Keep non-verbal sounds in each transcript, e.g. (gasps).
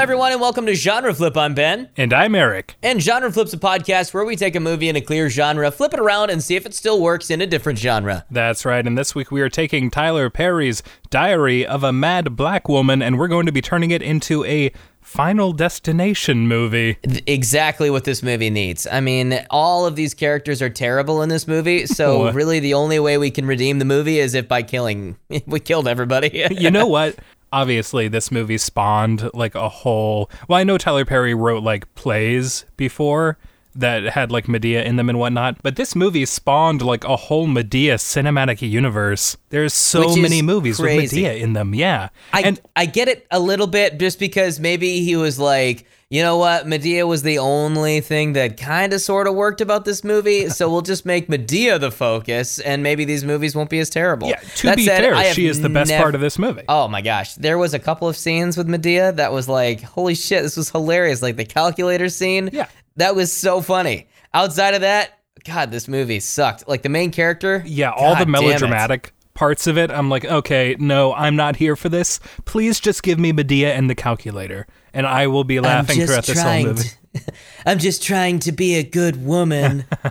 everyone, and welcome to Genre Flip. I'm Ben. And I'm Eric. And Genre Flip's a podcast where we take a movie in a clear genre, flip it around, and see if it still works in a different genre. That's right. And this week we are taking Tyler Perry's Diary of a Mad Black Woman, and we're going to be turning it into a Final Destination movie. Exactly what this movie needs. I mean, all of these characters are terrible in this movie, so (laughs) really the only way we can redeem the movie is if by killing (laughs) we killed everybody. you know what? Obviously this movie spawned like a whole well i know tyler perry wrote like plays before that had like Madea in them and whatnot. But this movie spawned like a whole Madea cinematic universe. There's so many movies crazy. with Madea in them. Yeah. I, and I get it a little bit just because maybe he was like, you know what? Madea was the only thing that kind of sort of worked about this movie. (laughs) So we'll just make Madea the focus and maybe these movies won't be as terrible. Yeah, to that be said, fair, she is the best nev- part of this movie. Oh my gosh. There was a couple of scenes with Madea that was like, holy shit, this was hilarious. Like the calculator scene. Yeah. That was so funny. Outside of that, God, this movie sucked. Like the main character. Yeah, all God the melodramatic parts of it, I'm like, okay, no, I'm not here for this. Please just give me Madea and the calculator, and I will be laughing throughout this whole movie. To, (laughs) I'm just trying to be a good woman. (laughs)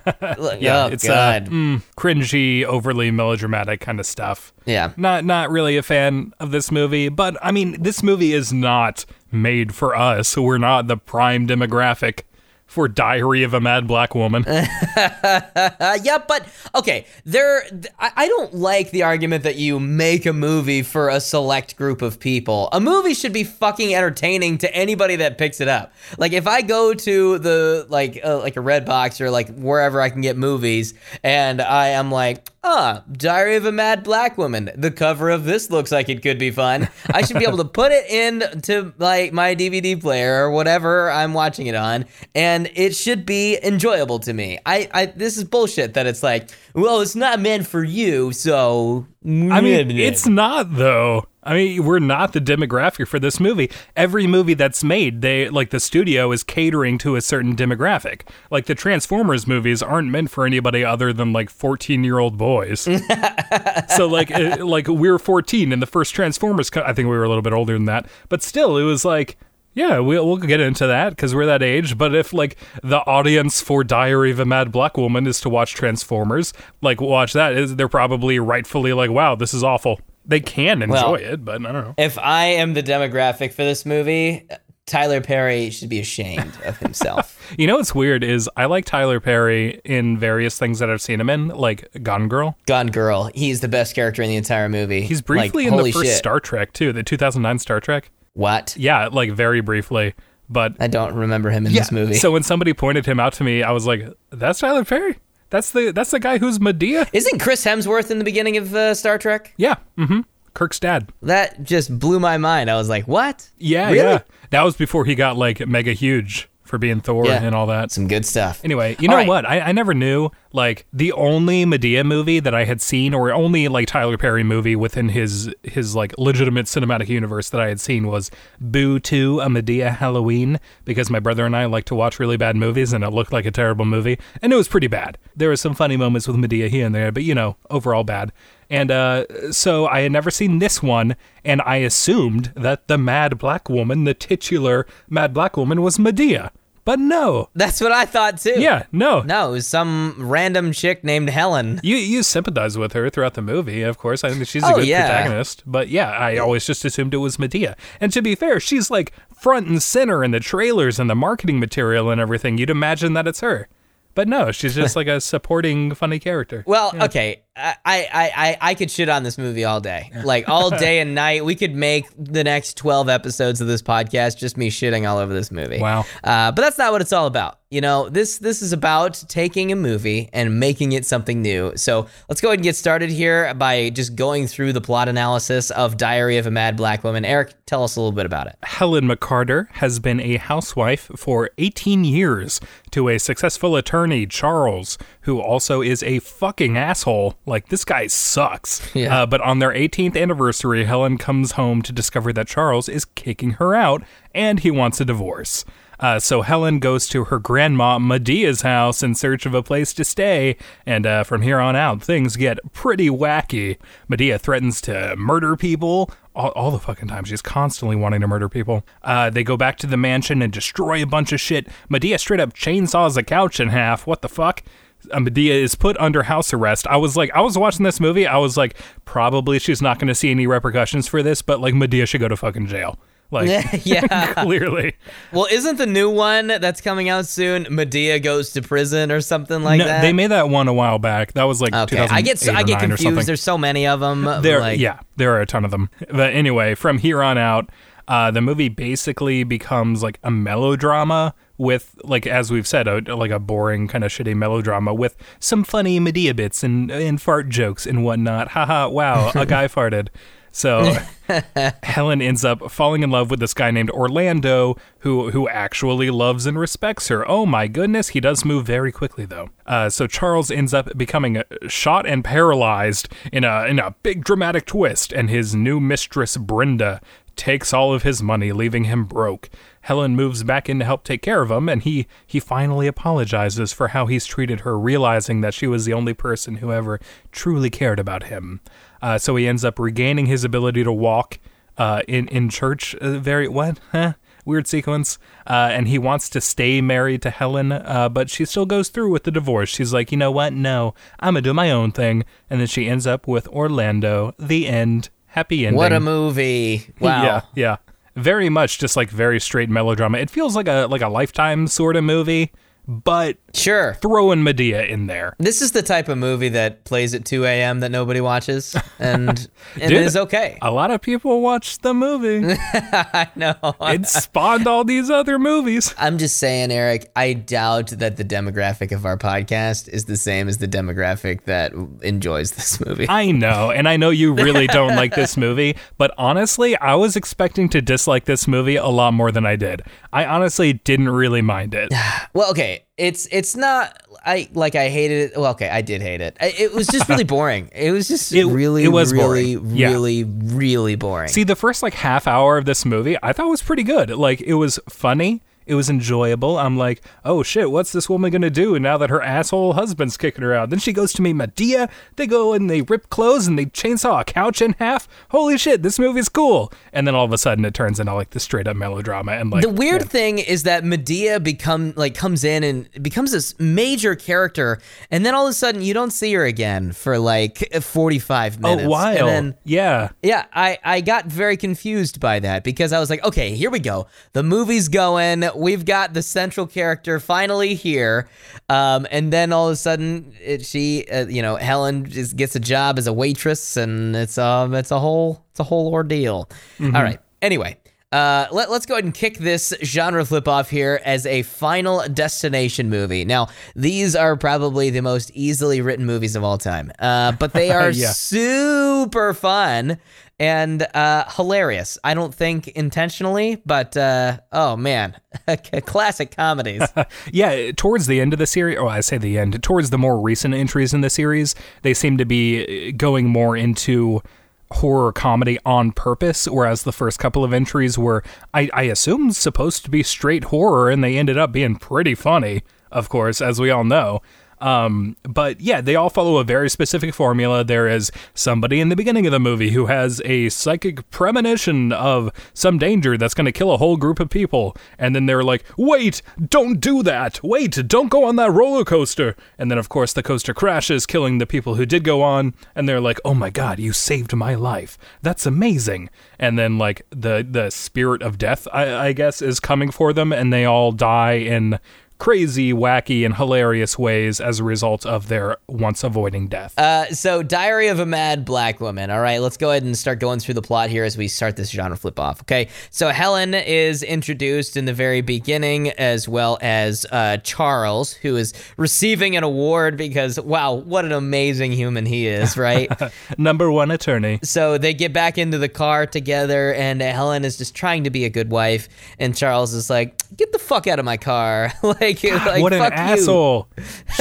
yeah, oh, it's uh, God. Uh, mm, cringy, overly melodramatic kind of stuff. Yeah, not not really a fan of this movie, but I mean, this movie is not made for us. We're not the prime demographic for Diary of a Mad Black Woman. (laughs) yeah, but okay, there. I don't like the argument that you make a movie for a select group of people. A movie should be fucking entertaining to anybody that picks it up. Like if I go to the like uh, like a Redbox or like wherever I can get movies, and I am like, ah, Diary of a Mad Black Woman. The cover of this looks like it could be fun. I should be able to (laughs) put it into like my DVD player or whatever I'm watching it on, and it should be enjoyable to me. I, I this is bullshit that it's like, well, it's not meant for you, so I mean, it's not though. I mean, we're not the demographic for this movie. Every movie that's made, they like the studio is catering to a certain demographic. Like the Transformers movies aren't meant for anybody other than like 14-year-old boys. (laughs) so like it, like we were 14 in the first Transformers co- I think we were a little bit older than that, but still it was like yeah, we'll, we'll get into that because we're that age. But if like the audience for Diary of a Mad Black Woman is to watch Transformers, like watch that, they're probably rightfully like, wow, this is awful. They can enjoy well, it, but I don't know. If I am the demographic for this movie, Tyler Perry should be ashamed of himself. (laughs) you know what's weird is I like Tyler Perry in various things that I've seen him in, like Gone Girl. Gone Girl. He's the best character in the entire movie. He's briefly like, in the first shit. Star Trek too, the 2009 Star Trek. What? Yeah, like very briefly. But I don't remember him in yeah, this movie. So when somebody pointed him out to me, I was like, "That's Tyler Perry. That's the that's the guy who's Madea. Isn't Chris Hemsworth in the beginning of uh, Star Trek? Yeah. Mm-hmm. Kirk's dad. That just blew my mind. I was like, "What?" Yeah, really? yeah. That was before he got like mega huge for being Thor yeah, and all that. Some good stuff. Anyway, you know right. what? I, I never knew like the only Madea movie that I had seen, or only like Tyler Perry movie within his his like legitimate cinematic universe that I had seen was Boo 2, a Madea Halloween, because my brother and I like to watch really bad movies, and it looked like a terrible movie, and it was pretty bad. There were some funny moments with Madea here and there, but you know, overall bad. And uh, so I had never seen this one, and I assumed that the Mad Black Woman, the titular Mad Black Woman, was Madea. But no. That's what I thought too. Yeah, no. No, it was some random chick named Helen. You you sympathize with her throughout the movie, of course. I think she's a oh, good yeah. protagonist. But yeah, I always just assumed it was Madea. And to be fair, she's like front and center in the trailers and the marketing material and everything. You'd imagine that it's her. But no, she's just (laughs) like a supporting funny character. Well, yeah. okay. I, I, I, I could shit on this movie all day. Like all (laughs) day and night. We could make the next 12 episodes of this podcast just me shitting all over this movie. Wow. Uh, but that's not what it's all about. You know, this this is about taking a movie and making it something new. So let's go ahead and get started here by just going through the plot analysis of Diary of a Mad Black Woman. Eric, tell us a little bit about it. Helen McCarter has been a housewife for 18 years to a successful attorney, Charles, who also is a fucking asshole like, this guy sucks. Yeah. Uh, but on their 18th anniversary, Helen comes home to discover that Charles is kicking her out and he wants a divorce. Uh, so Helen goes to her grandma Madea's house in search of a place to stay, and uh, from here on out, things get pretty wacky. Madea threatens to murder people, all, all the fucking time. She's constantly wanting to murder people. Uh, they go back to the mansion and destroy a bunch of shit. Madea straight up chainsaws a couch in half. What the fuck? Madea is put under house arrest. I was like, I was watching this movie. I was like, probably she's not going to see any repercussions for this, but like Madea should go to fucking jail. Like, (laughs) yeah. (laughs) clearly. Well, isn't the new one that's coming out soon Madea goes to prison or something like no, that? they made that one a while back. That was like Okay, I get 2008 I get 9 or something. confused. There's so many of them. (laughs) There, like, yeah, there are a ton of them. But anyway, from here on out, uh, the movie basically becomes like a melodrama with, like as we've said, a, like a boring kind of shitty melodrama with some funny Madea bits and and fart jokes and whatnot. Haha! Wow, a guy (laughs) farted. So (laughs) Helen ends up falling in love with this guy named Orlando, who who actually loves and respects her. Oh my goodness, he does move very quickly though. Uh, so Charles ends up becoming uh, shot and paralyzed in a in a big dramatic twist, and his new mistress Brenda takes all of his money, leaving him broke. Helen moves back in to help take care of him, and he he finally apologizes for how he's treated her, realizing that she was the only person who ever truly cared about him. Uh, so he ends up regaining his ability to walk uh, in in church. Uh, very what? Huh? Weird sequence. Uh, and he wants to stay married to Helen, uh, but she still goes through with the divorce. She's like, you know what? No, I'm gonna do my own thing. And then she ends up with Orlando. The end. Happy ending. What a movie! (laughs) Wow. Yeah, yeah. Very much just like very straight melodrama. It feels like a like a lifetime sort of movie, but Sure. throwing Madea in there. This is the type of movie that plays at 2 a.m. that nobody watches, and (laughs) and Dude, it is okay. A lot of people watched the movie. (laughs) I know. it spawned all these other movies. I'm just saying, Eric. I doubt that the demographic of our podcast is the same as the demographic that enjoys this movie. I know, and I know you really don't like this (laughs) movie, but honestly, I was expecting to dislike this movie a lot more than I did. I honestly didn't really mind it. (sighs) Well, okay, it's it's not. I like I hated it. Well, okay, I did hate it. I, it was just really (laughs) boring. It was just It- really, it was really. Yeah. really, really boring. See, the first like half hour of this movie, I thought was pretty good. Like it was funny. It was enjoyable. I'm like, oh shit, what's this woman gonna do now that her asshole husband's kicking her out? Then she goes to meet Madea. They go and they rip clothes and they chainsaw a couch in half. Holy shit, this movie's cool. And then all of a sudden it turns into like the straight up melodrama and like the weird thing is that Madea become like comes in and becomes this major character, and then all of a sudden you don't see her again for like 45 minutes. a while. And then yeah. Yeah, I, I got very confused by that because I was like, okay, here we go. The movie's going. We've got the central character finally here. Um, and then all of a sudden, it, she, uh, you know, Helen just gets a job as a waitress, and it's um, it's a whole, it's a whole ordeal. All right. Anyway. Uh, let, let's go ahead and kick this genre flip off here as a final destination movie. Now, these are probably the most easily written movies of all time, uh, but they (laughs) are Yeah. super fun and uh, hilarious. I don't think intentionally, but uh, oh man, (laughs) classic comedies. (laughs) Yeah, towards the end of the series, or I say the end, towards the more recent entries in the series, they seem to be uh, going more into horror comedy on purpose, whereas the first couple of entries were, I, I assume, supposed to be straight horror, and they ended up being pretty funny, of course, as we all know. Um, but yeah, they all follow a very specific formula. There is somebody in the beginning of the movie who has a psychic premonition of some danger that's going to kill a whole group of people. And then they're like, wait, don't do that. Wait, don't go on that roller coaster. And then, of course, the coaster crashes, killing the people who did go on. And they're like, oh my God, you saved my life. That's amazing. And then, like, the, the spirit of death, I, I guess, is coming for them. And they all die in crazy, wacky, and hilarious ways as a result of their once avoiding death. Uh, so, Diary of a Mad Black Woman. All right, let's go ahead and start going through the plot here as we start this genre flip off. Okay, so Helen is introduced in the very beginning, as well as uh, Charles, who is receiving an award because, wow, what an amazing human he is, right? (laughs) Number one attorney. so they get back into the car together, and Helen is just trying to be a good wife, and Charles is like, "Get the fuck out of my car!" (laughs) like, like what an asshole.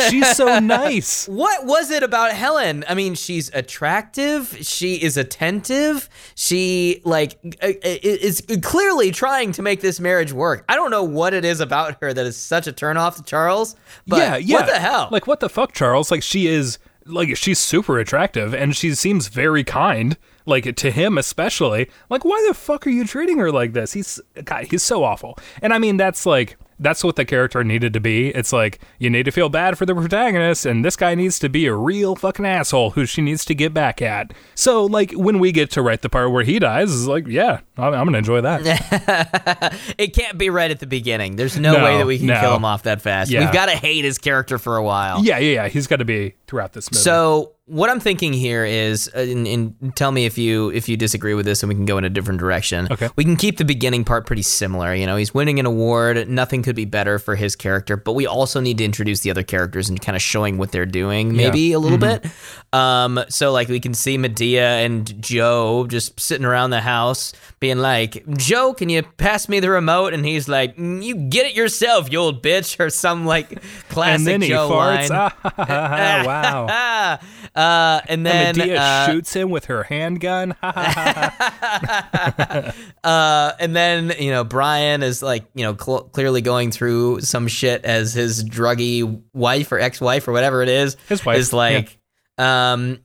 She's so (laughs) nice. What was it about Helen? I mean, she's attractive. She is attentive. She like uh, uh, is clearly trying to make this marriage work. I don't know what it is about her that is such a turnoff to Charles. But yeah, yeah. what the hell? Like, what the fuck, Charles? Like, she is like she's super attractive and she seems very kind, like to him especially. Like, why the fuck are you treating her like this? He's God, he's so awful. And I mean, that's like that's what the character needed to be. It's like you need to feel bad for the protagonist, and this guy needs to be a real fucking asshole who she needs to get back at. So, like, when we get to write the part where he dies, it's like, yeah, I'm, I'm gonna enjoy that. (laughs) it can't be right at the beginning. There's no, No, way that we can no. kill him off that fast. Yeah. We've got to hate his character for a while. yeah, yeah, yeah. He's got to be throughout this movie. So what I'm thinking here is, uh, and, and tell me if you if you disagree with this, and we can go in a different direction. Okay. We can keep the beginning part pretty similar. You know, he's winning an award. Nothing could be better for his character, but we also need to introduce the other characters and kind of showing what they're doing, maybe a little bit. Um, so like we can see Madea and Joe just sitting around the house, being like, "Joe, can you pass me the remote?" And he's like, "Mm, "You get it yourself, you old bitch," or some like classic (laughs) and then he Joe farts. line. (laughs) Wow. (laughs) Uh, and then Madea uh, shoots him with her handgun. (laughs) uh, and then you know Brian is like you know cl- clearly going through some shit as his druggy wife or ex-wife or whatever it is. His wife, is like um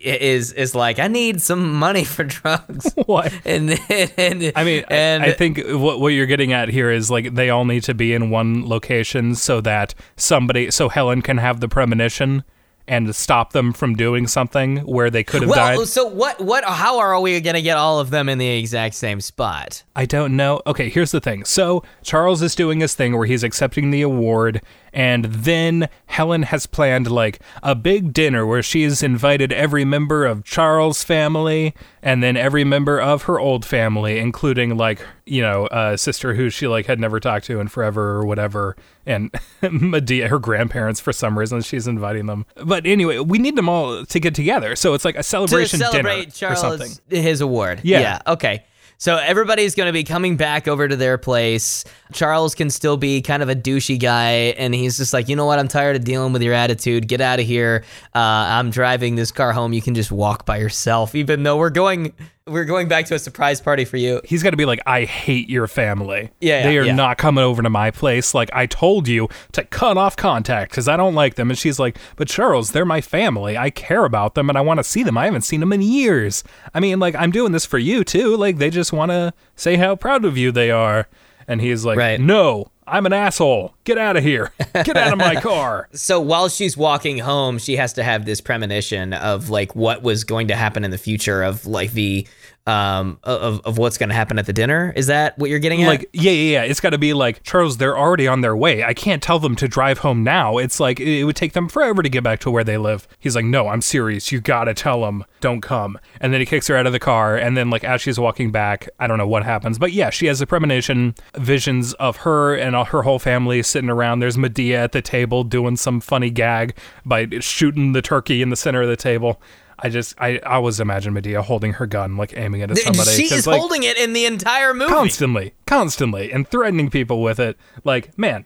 is is like I need some money for drugs. (laughs) what? and, and I mean, and I think what what you're getting at here is like they all need to be in one location so that somebody, so Helen can have the premonition and stop them from doing something where they could have well, died. so what? What? How are we gonna get all of them in the exact same spot? I don't know. Okay, here's the thing. So Charles is doing his thing where he's accepting the award, and then Helen has planned like a big dinner where she's invited every member of Charles' family and then every member of her old family, including like you know a sister who she like had never talked to in forever or whatever, and (laughs) Madea, her grandparents for some reason she's inviting them. But anyway, we need them all to get together, so it's like a celebration to celebrate dinner or something. Charles his award. Yeah. Okay. So everybody's going to be coming back over to their place. Charles can still be kind of a douchey guy, and he's just like, you know what? I'm tired of dealing with your attitude. Get out of here. Uh, I'm driving this car home. You can just walk by yourself, even though we're going we're going back to a surprise party for you. he's got to be like, I hate your family. Yeah, they yeah, are yeah. not coming over to my place. Like I told you to cut off contact because I don't like them. And she's like, but Charles, they're my family. I care about them and I want to see them. I haven't seen them in years. I mean, like I'm doing this for you too. Like they just want to say how proud of you they are. And he's like, Right. no, I'm an asshole. Get out of here. Get out of my (laughs) car. So while she's walking home, she has to have this premonition of like what was going to happen in the future of like the um of, of what's going to happen at the dinner. Is that what you're getting at? Like, yeah, yeah, yeah. It's got to be like, Charles, they're already on their way. I can't tell them to drive home now. It's like, it, would take them forever to get back to where they live. He's like, no, I'm serious. You got to tell them, don't come. And then he kicks her out of the car. And then, like, as she's walking back, I don't know what happens. But yeah, she has a premonition, visions of her and her whole family sitting around. There's Madea at the table doing some funny gag by shooting the turkey in the center of the table. I just, I, I always imagine Madea holding her gun, like aiming it at somebody. she is like, holding it in the entire movie. constantly, constantly, and threatening people with it. Like, man.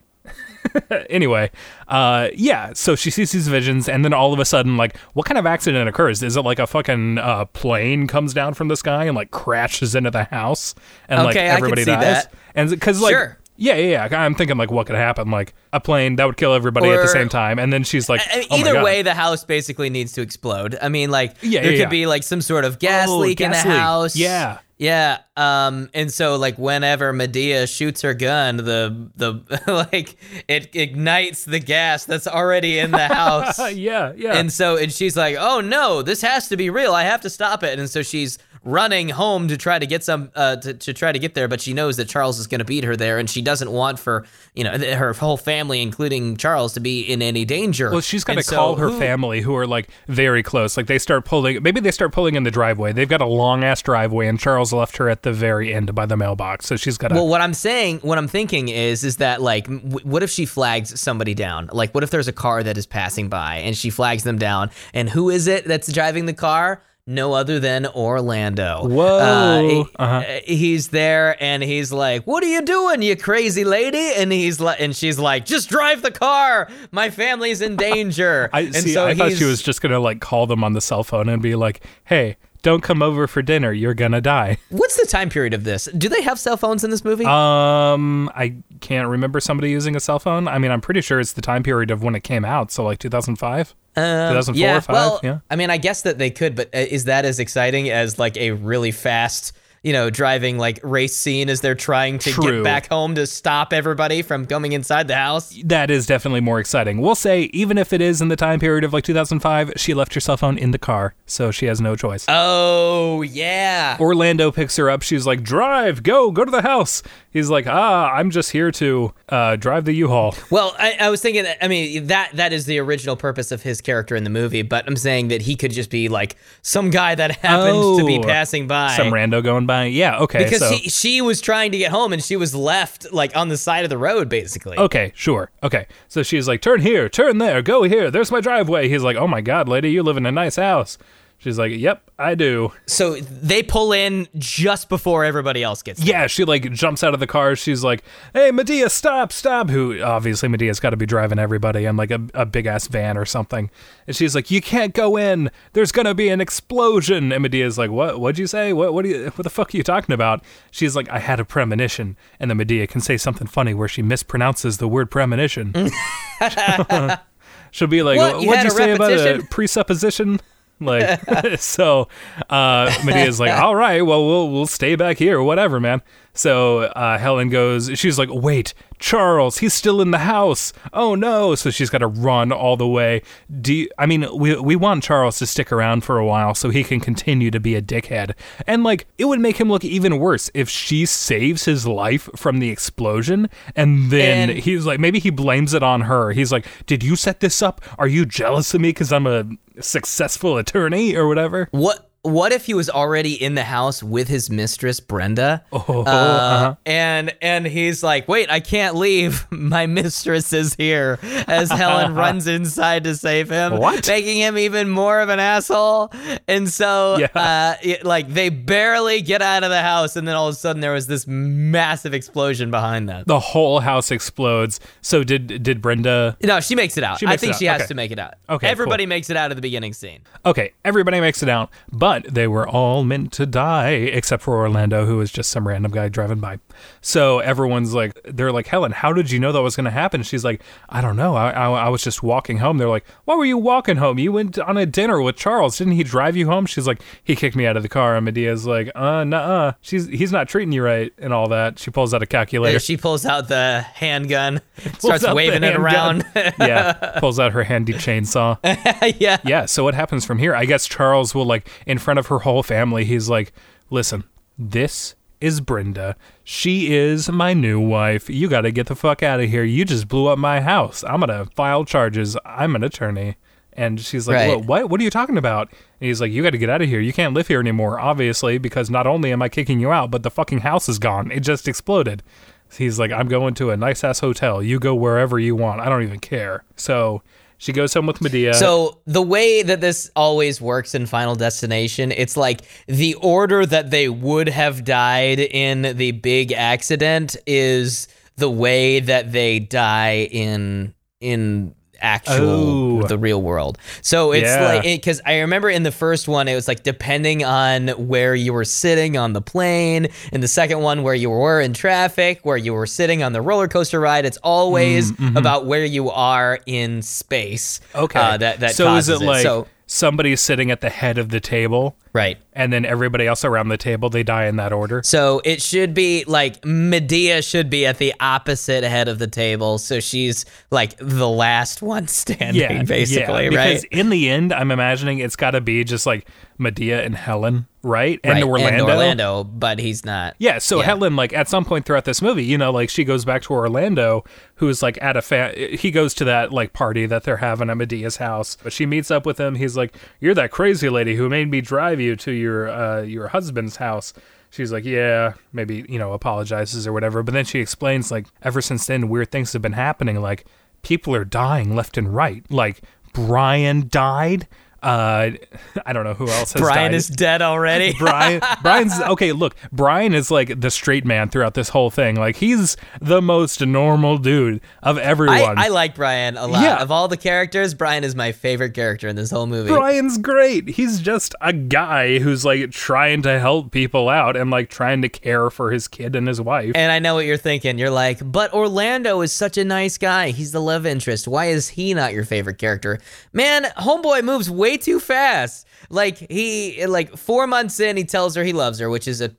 (laughs) anyway, uh, yeah. So she sees these visions, and then all of a sudden, like, what kind of accident occurs? Is it like a fucking uh, plane comes down from the sky and like crashes into the house, and like Okay, I could everybody see dies? that. And because like. Sure. Yeah, yeah, yeah. I'm thinking like, what could happen? Like a plane that would kill everybody at the same time, and then she's like, I mean, oh either way, the house basically needs to explode. I mean, like Yeah, there yeah, could yeah. be like some sort of gas Oh, leak in the leak. house. Yeah. yeah. Um, and so like whenever Madea shoots her gun, the the (laughs) like it ignites the gas that's already in the (laughs) house. yeah, yeah. And so and she's like, "Oh no, this has to be real. I have to stop it." And so she's running home to try to get some uh, to, to try to get there, but she knows that Charles is going to beat her there, and she doesn't want for you know her whole family, including Charles, to be in any danger. Well, she's going to so call her who- family who are like very close. Like they start pulling, maybe they start pulling in the driveway. They've got a long ass driveway, and Charles left her at the very end by the mailbox. So she's got to. Well, what I'm saying, what I'm thinking is, is that like, w- what if she flags somebody down? Like, what if there's a car that is passing by and she flags them down, and who is it that's driving the car? No other than Orlando. Whoa. Uh, he- Uh-huh. uh, he's there and he's like, "What are you doing, you crazy lady?" And he's like, and she's like, "Just drive the car. My family's in danger." (laughs) I and see. so I thought she was just gonna like call them on the cell phone and be like, "Hey, don't come over for dinner. You're gonna die. (laughs) What's the time period of this? Do they have cell phones in this movie? Um, I can't remember somebody using a cell phone. I mean, I'm pretty sure it's the time period of when it came out. So like 2005. Um, 2004 yeah, or five, well, yeah. I mean, I guess that they could, but uh, is that as exciting as like a really fast, you know, driving like race scene as they're trying to True. get back home to stop everybody from coming inside the house? That is definitely more exciting. We'll say, even if it is in the time period of like 2005, she left her cell phone in the car, so she has no choice. Oh yeah. Orlando picks her up. She's like, "Drive, go, go to the house." He's like, "Ah, I'm just here to uh, drive the U-Haul." Well, I, I was thinking that I mean that that is the original purpose of his character in the movie, but I'm saying that he could just be like some guy that (laughs) happened to be Oh, passing by. Some rando going by. Yeah, okay. because so, he, she was trying to get home and she was left like on the side of the road basically. Okay, sure. Okay. So she's like, turn here, turn there, go here. There's my driveway. He's like, oh my God, lady, you live in a nice house. She's like, yep, I do. So they pull in just before everybody else gets there. Yeah, she like jumps out of the car. She's like, hey, Madea, stop, stop. Who obviously Madea's got to be driving everybody in like a, a big ass van or something. And she's like, you can't go in. There's going to be an explosion. And Madea's like, what? What'd you say? What, what, do you, what the fuck are you talking about? She's like, I had a premonition. And then Madea can say something funny where she mispronounces the word premonition. (laughs) (laughs) She'll be like, what? "What'd had you a say about a presupposition? Like (laughs) (laughs) so uh Madea's like, all right, well we'll we'll stay back here, whatever, man. So uh Helen goes she's like, wait, Charles, he's still in the house. Oh no. So she's gotta run all the way. Do you, I mean we we want Charles to stick around for a while so he can continue to be a dickhead. And like it would make him look even worse if she saves his life from the explosion and then And- he's like maybe he blames it on her. He's like, "Did you set this up? Are you jealous of me cuz I'm a successful attorney or whatever?" What what if he was already in the house with his mistress Brenda? Oh, Uh, uh-huh. and and he's like, "Wait, I can't leave. (laughs) My mistress is here." As Helen (laughs) runs inside to save him, What? making him even more of an asshole. And so, Yeah. uh, it- like they barely get out of the house, and then all of a sudden there was this massive explosion behind them. The whole house explodes. So did did Brenda No, she makes it out. She I think she has Okay. to make it out. Okay, everybody makes it out of the beginning scene. Okay, everybody makes it out, but they were all meant to die except for Orlando, who was just some random guy driving by. So everyone's like, they're like, Helen, how did you know that was going to happen? She's like, I don't know. I, I, I was just walking home. They're like, why were you walking home? You went on a dinner with Charles. Didn't he drive you home? She's like, he kicked me out of the car. And Madea's like, uh, nuh-uh. She's, he's not treating you right and all that. She pulls out a calculator. She pulls out the handgun, (laughs) starts waving it around. (laughs) yeah, pulls out her handy chainsaw. (laughs) yeah. yeah, so what happens from here? I guess Charles will like in front of her whole family, he's like, "Listen, this is Brenda. She is my new wife. You got to get the fuck out of here. You just blew up my house. I'm going to file charges. I'm an attorney." And she's like, Right. "What? What? Are you talking about?" And he's like, "You got to get out of here. You can't live here anymore, obviously, because not only am I kicking you out, but the fucking house is gone. It just exploded." He's like, "I'm going to a nice ass hotel. You go wherever you want. I don't even care." So she goes home with Madea. So the way that this always works in Final Destination, it's like the order that they would have died in the big accident is the way that they die in in actual Oh. the real world. So it's Yeah. like because I remember in the first one it was like depending on where you were sitting on the plane. In the second one where you were in traffic, where you were sitting on the roller coaster ride, it's always about where you are in space. Mm, Okay. uh, that that so is it like so somebody's sitting at the head of the table right. and then everybody else around the table they die in that order? So it should be like Madea should be at the opposite head of the table, so she's like the last one (laughs) standing, basically, yeah, right? Because in the end, I'm imagining it's got to be just like Madea and Helen, right? And right. Orlando. and Orlando, but he's not. Yeah, so Yeah. Helen, like at some point throughout this movie, you know, like she goes back to Orlando, who's like at a fa- he goes to that like party that they're having at Madea's house, but she meets up with him. He's like, "You're that crazy lady who made me drive you to your uh, your husband's house." She's like, "Yeah," maybe you know apologizes or whatever, but then she explains like, ever since then, weird things have been happening. Like people are dying left and right. Like Brian died. Uh, (laughs) I don't know who else has Brian died. is dead already. (laughs) Brian (laughs) Brian's okay, look, Brian is like the straight man throughout this whole thing. Like he's the most normal dude of I, everyone. I like Brian a lot. Yeah. Of all the characters, Brian is my favorite character in this whole movie. Brian's great. He's just a guy who's like trying to help people out and like trying to care for his kid and his wife. And I know what you're thinking. You're like, but Orlando is such a nice guy. He's the love interest. Why is he not your favorite character? Man, Homeboy moves way too fast. Like he, like four months in, he tells her he loves her, which is a,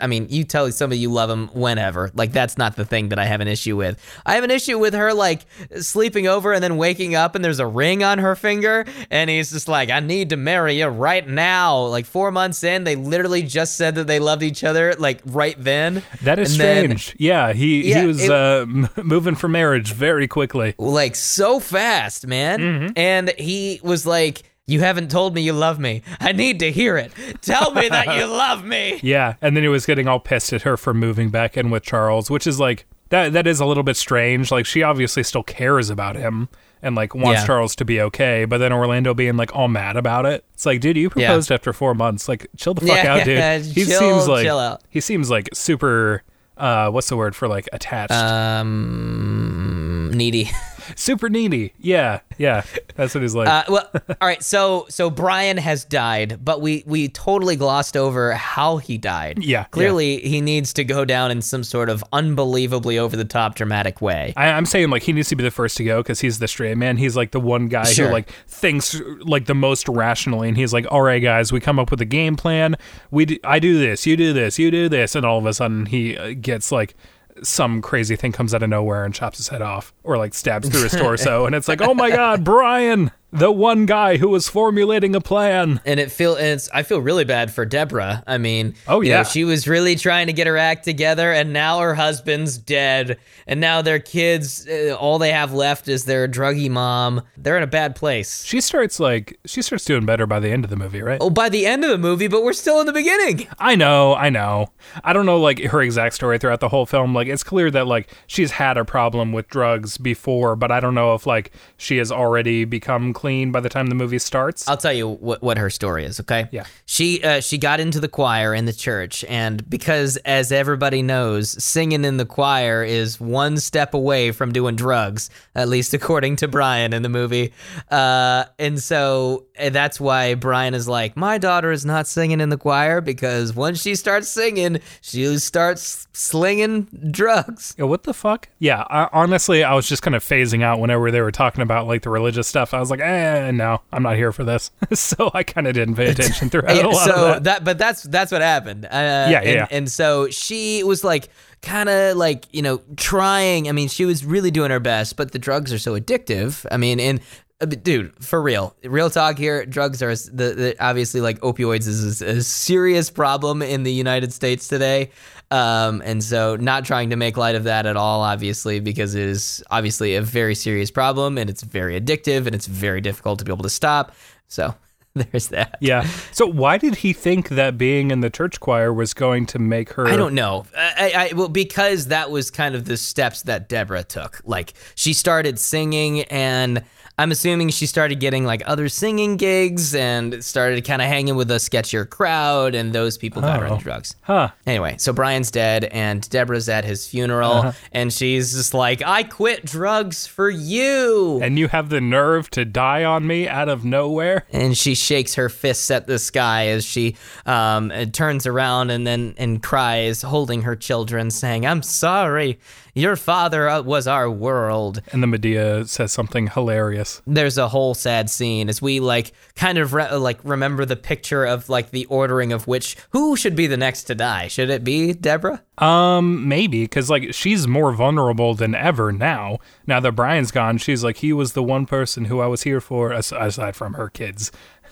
I mean, you tell somebody you love them whenever. Like that's not the thing that I have an issue with. I have an issue with her like sleeping over and then waking up and there's a ring on her finger, and he's just like, I need to marry you right now. Like four months in, they literally just said that they loved each other, like right then. that is And then- strange. yeah, he Yeah, he was it- uh, m- moving for marriage very quickly. like so fast, man. Mm-hmm. And he was like, You haven't told me you love me. I need to hear it. Tell me that you (laughs) love me. Yeah, and then he was getting all pissed at her for moving back in with Charles, which is like that that is a little bit strange. Like she obviously still cares about him and like wants Yeah. Charles to be okay, but then Orlando being like all mad about it. It's like, dude, you Yeah. proposed after 4 months. Like chill the fuck Yeah, out, dude. yeah, (laughs) he chill- seems like chill out. he seems like super uh what's the word for like attached? Um, needy. (laughs) super needy. Yeah. Yeah. That's what he's like. Uh, well, (laughs) all right. So, so Brian has died, but we we totally glossed over how he died. Yeah, Clearly, he needs to go down in some sort of unbelievably over the top dramatic way. I, I'm saying like he needs to be the first to go because he's the straight man. He's like the one guy Sure. who like thinks like the most rationally, and he's like, "All right, guys, we come up with a game plan. We do, I do this, you do this, you do this," and all of a sudden he uh, gets like some crazy thing comes out of nowhere and chops his head off or like stabs through his torso, (laughs) and it's like, "Oh my god, Brian!" The one guy who was formulating a plan. and it feel and it's I feel really bad for Deborah. I mean, Oh, you know, yeah. she was really trying to get her act together, and now her husband's dead, and now their kids, uh, all they have left is their druggy mom. They're in a bad place. She starts like she starts doing better by the end of the movie, right? Oh, by the end of the movie, but we're still in the beginning. I know, I know. I don't know like her exact story throughout the whole film. Like it's clear that like she's had a problem with drugs before, but I don't know if like she has already become clean by the time the movie starts. I'll tell you what, what her story is, okay? Yeah. She uh, she got into the choir in the church, and because, as everybody knows, singing in the choir is one step away from doing drugs, at least according to Brian in the movie. Uh, and so and that's why Brian is like, my daughter is not singing in the choir because once she starts singing, she starts slinging drugs. Yeah, what the fuck? Yeah, I, honestly, I was just kind of phasing out whenever they were talking about like the religious stuff. I was like, eh, no, I'm not here for this. (laughs) so I kind of didn't pay attention throughout (laughs) Yeah, a lot so of that. but that's that's what happened. Uh, yeah, and, yeah. And so she was like, kind of like you know trying. I mean, she was really doing her best, but the drugs are so addictive. I mean, and. Dude, for real, real talk here. Drugs are the, the obviously like opioids is a, a serious problem in the United States today, um, and so not trying to make light of that at all, obviously, because it is obviously a very serious problem and it's very addictive and it's very difficult to be able to stop. So (laughs) there's that. Yeah. So why did he think that being in the church choir was going to make her? I don't know. I, I well because that was kind of the steps that Deborah took. Like she started singing, and I'm assuming she started getting like other singing gigs and started kind of hanging with a sketchier crowd, and those people got her Oh. into drugs. Huh. Anyway, so Brian's dead, and Deborah's at his funeral, Uh-huh. and she's just like, "I quit drugs for you." And you have the nerve to die on me out of nowhere? and she shakes her fists at the sky as she um, turns around and then and cries, holding her children, saying, "I'm sorry, your father uh, was our world." And the Madea says something hilarious. There's a whole sad scene as we like kind of re- like remember the picture of like the ordering of which who should be the next to die. Should it be Deborah? Um, maybe because like she's more vulnerable than ever now. Now that Brian's gone, she's like he was the one person who I was here for, aside from her kids.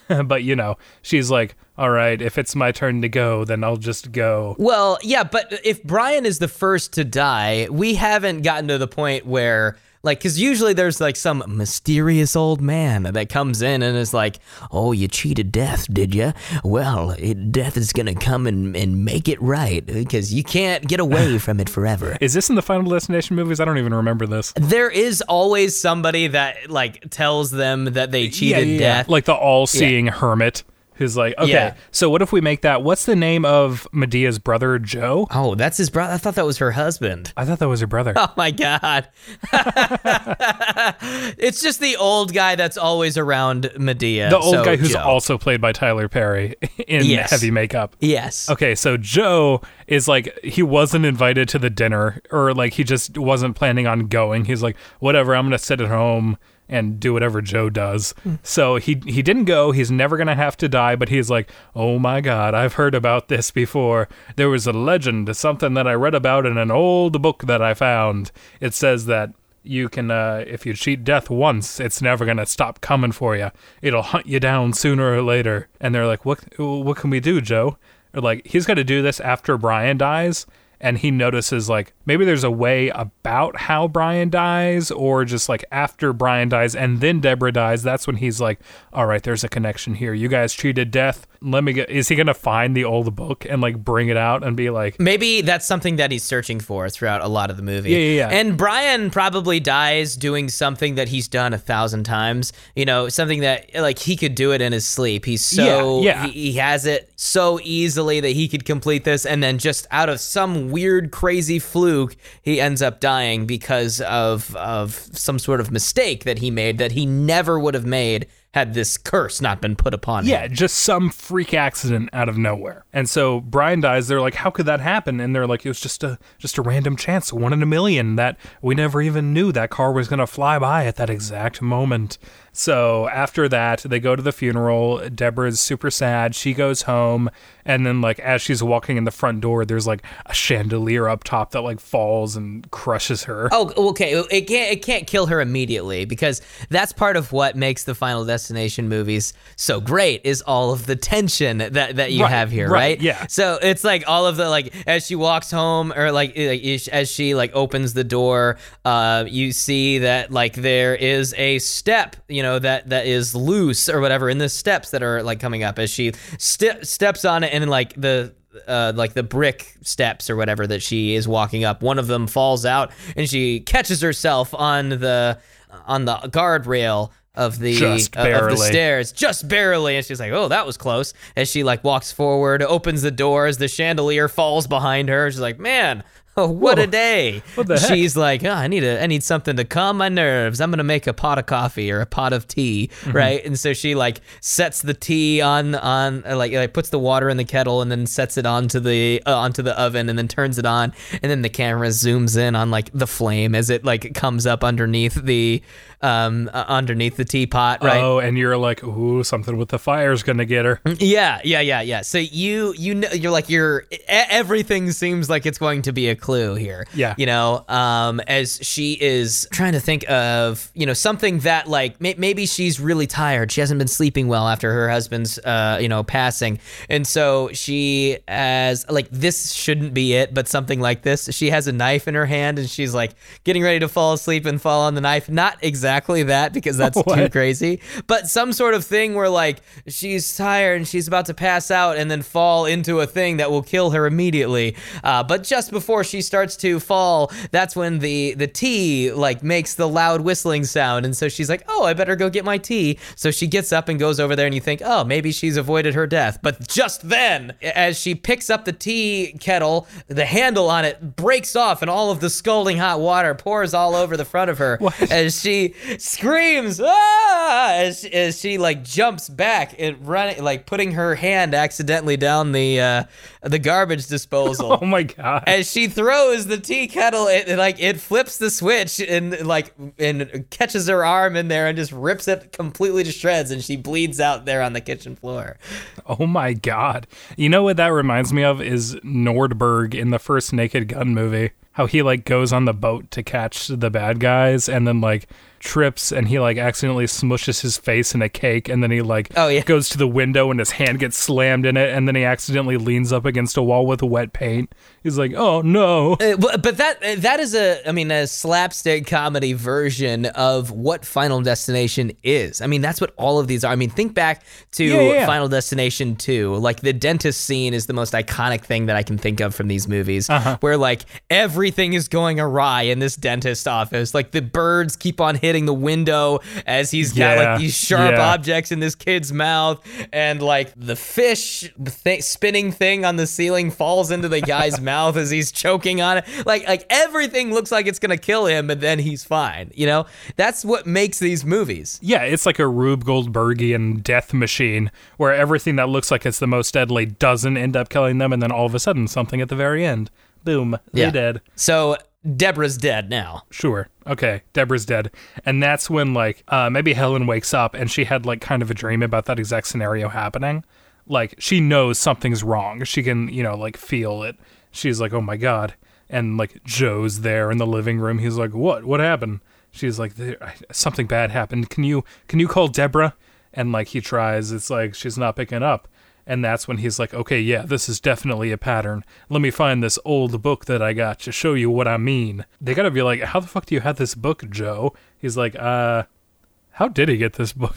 (laughs) but you know, she's like, all right, if it's my turn to go, then I'll just go. Well, yeah, but if Brian is the first to die, we haven't gotten to the point where Like, because usually there's like some mysterious old man that comes in and is like, "Oh, you cheated death, did you? Well, it, death is gonna come and, and make it right because you can't get away (laughs) from it forever." Is this in the Final Destination movies? I don't even remember this. There is always somebody that like tells them that they cheated death. Like the all-seeing hermit who's like, okay, Yeah. so what if we make that? What's the name of Madea's brother, Joe? oh, that's his brother. I thought that was her husband. I thought that was her brother. (laughs) Oh my god. (laughs) it's just the old guy that's always around Madea. the old so guy who's Joe. also played by Tyler Perry (laughs) in Yes. heavy makeup. Yes. Okay, so Joe is like he wasn't invited to the dinner or like he just wasn't planning on going. He's like, whatever, I'm gonna sit at home and do whatever Joe does. So he he didn't go. He's never gonna have to die, but he's like, oh my god, I've heard about this before. There was a legend, something that I read about in an old book that I found. It says that you can uh, if you cheat death once it's never going to stop coming for you it'll hunt you down sooner or later and they're like what what can we do joe or like he's got to do this after brian dies and he notices like maybe there's a way about how brian dies or just like after brian dies and then deborah dies that's when he's like all right there's a connection here you guys cheated death let me get is he going to find the old book and like bring it out and be like Maybe that's something that he's searching for throughout a lot of the movie. Yeah, yeah, yeah. And Brian probably dies doing something that he's done a thousand times. You know, something that like he could do it in his sleep. He's so Yeah, yeah. He, he has it so easily that he could complete this, and then just out of some weird, crazy fluke, he ends up dying because of of some sort of mistake that he made that he never would have made had this curse not been put upon Yeah, him. Yeah, just some freak accident out of nowhere. And so Brian dies. They're like, "How could that happen?" And they're like, "It was just a just a random chance, one in a million that we never even knew that car was going to fly by at that exact moment." So after that, they go to the funeral. Deborah's super sad. She goes home, and then like as she's walking in the front door, there's like a chandelier up top that like falls and crushes her. Oh, okay. It can't it can't kill her immediately because that's part of what makes the Final Destination movies so great is all of the tension that that you Right, have here, right, right? yeah. So it's like all of the like as she walks home or like, like as she like opens the door, uh, you see that like there is a step, you know, that that is loose or whatever in the steps that are like coming up as she ste- steps on it and like the uh, like the brick steps or whatever that she is walking up. One of them falls out, and she catches herself on the on the guardrail of the uh, of the stairs, just barely. And she's like, "Oh, that was close." As she like walks forward, opens the doors, the chandelier falls behind her. She's like, "Man." Oh, (laughs) what a day! What the heck? She's like, oh, I need a, I need something to calm my nerves. I'm gonna make a pot of coffee or a pot of tea, Mm-hmm. right? And so she like sets the tea on on like like puts the water in the kettle and then sets it onto the uh, onto the oven and then turns it on and then the camera zooms in on like the flame as it like comes up underneath the um uh, underneath the teapot, right? Oh, and you're like, "Ooh, something with the fire's going to get her." Yeah, yeah, yeah, yeah. So you you know you're like you're everything seems like it's going to be a clue here. Yeah. You know, um as she is trying to think of, you know, something that like may- maybe she's really tired. She hasn't been sleeping well after her husband's uh, you know, passing. And so she as like this shouldn't be it, but something like this. She has a knife in her hand and she's like getting ready to fall asleep and fall on the knife. Not exactly that because that's (laughs) too crazy, but some sort of thing where like she's tired and she's about to pass out and then fall into a thing that will kill her immediately. Uh, but just before she starts to fall, that's when the the tea like makes the loud whistling sound, and so she's like, "Oh, I better go get my tea." So she gets up and goes over there, and you think, "Oh, maybe she's avoided her death." But just then, as she picks up the tea kettle, the handle on it breaks off, and all of the scalding hot water pours all over the front of her (laughs) as she screams ah as, as she like jumps back and running like putting her hand accidentally down the uh the garbage disposal (laughs) Oh my god. as she throws the tea kettle it, it, like it flips the switch and like and catches her arm in there and just rips it completely to shreds and she bleeds out there on the kitchen floor Oh my god. You know what that reminds me of is Nordberg in the first Naked Gun movie. How he like goes on the boat to catch the bad guys and then like trips and he like accidentally smushes his face in a cake and then he like Oh, yeah. goes to the window and his hand gets slammed in it and then he accidentally leans up against a wall with wet paint. He's like, "Oh no." Uh, but but that uh, that is a I mean a slapstick comedy version of what Final Destination is. I mean that's what all of these are. I mean think back to Yeah, yeah, yeah. Final Destination 2. Like the dentist scene is the most iconic thing that I can think of from these movies Uh-huh. where like everything is going awry in this dentist office. Like the birds keep on hitting the window as he's got like these sharp yeah. objects in this kid's mouth and like the fish th- spinning thing on the ceiling falls into the guy's (laughs) mouth as he's choking on it like like everything looks like it's gonna kill him but then he's fine you know that's what makes these movies Yeah, it's like a Rube Goldbergian death machine where everything that looks like it's the most deadly doesn't end up killing them and then all of a sudden something at the very end. Boom, they Yeah. dead. so deborah's dead now Sure. Okay. Deborah's dead. And that's when, like, uh, maybe Helen wakes up and she had, like, kind of a dream about that exact scenario happening. Like, she knows something's wrong. She can, you know, like, feel it. She's like, oh my God. And, like, Joe's there in the living room. He's like, what? What happened? She's like, something bad happened. Can you, can you call Deborah? And, like, he tries. It's like, she's not picking up. And that's when he's like, okay, yeah, this is definitely a pattern. Let me find this old book that I got to show you what I mean. They gotta be like, how the fuck do you have this book, Joe? He's like, uh, how did he get this book?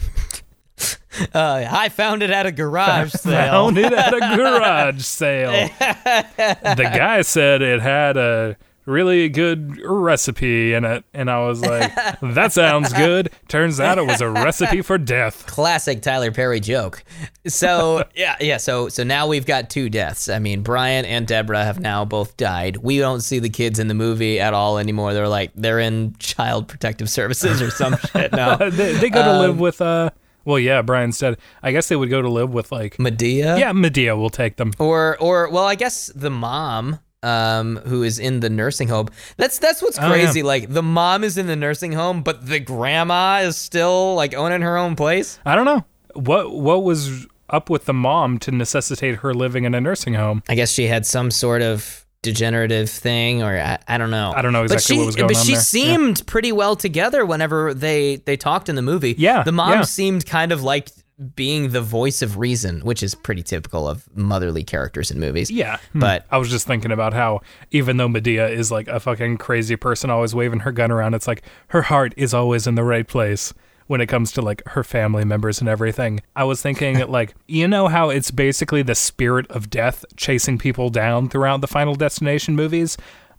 (laughs) uh, i found it at a garage (laughs) sale Found it at a (laughs) garage sale. the guy said it had a really good recipe in it. And I was like, (laughs) that sounds good. Turns out it was a recipe for death. (laughs) classic Tyler Perry joke. So (laughs) yeah, yeah. So so now we've got two deaths. I mean, Brian and Deborah have now both died. We don't see the kids in the movie at all anymore. They're like they're in child protective services or some shit now. they, they go to live with, uh, well, yeah, Brian said. I guess they would go to live with, like, Madea. yeah, Madea will take them. Or or well, I guess the mom um who is in the nursing home. That's that's what's Oh, yeah. crazy. Like the mom is in the nursing home, but the grandma is still like owning her own place. I don't know. What, what was up with the mom to necessitate her living in a nursing home? I guess she had some sort of degenerative thing, or I, I don't know. I don't know exactly she, what was going on. but she there. seemed pretty well together whenever they they talked in the movie. Yeah, the mom yeah. seemed kind of like being the voice of reason, which is pretty typical of motherly characters in movies. Yeah, hmm. But- I was just thinking about how even though Madea is like a fucking crazy person, always waving her gun around, it's like her heart is always in the right place when it comes to like her family members and everything. I was thinking (laughs) like, you know how it's basically the spirit of death chasing people down throughout the Final Destination movies.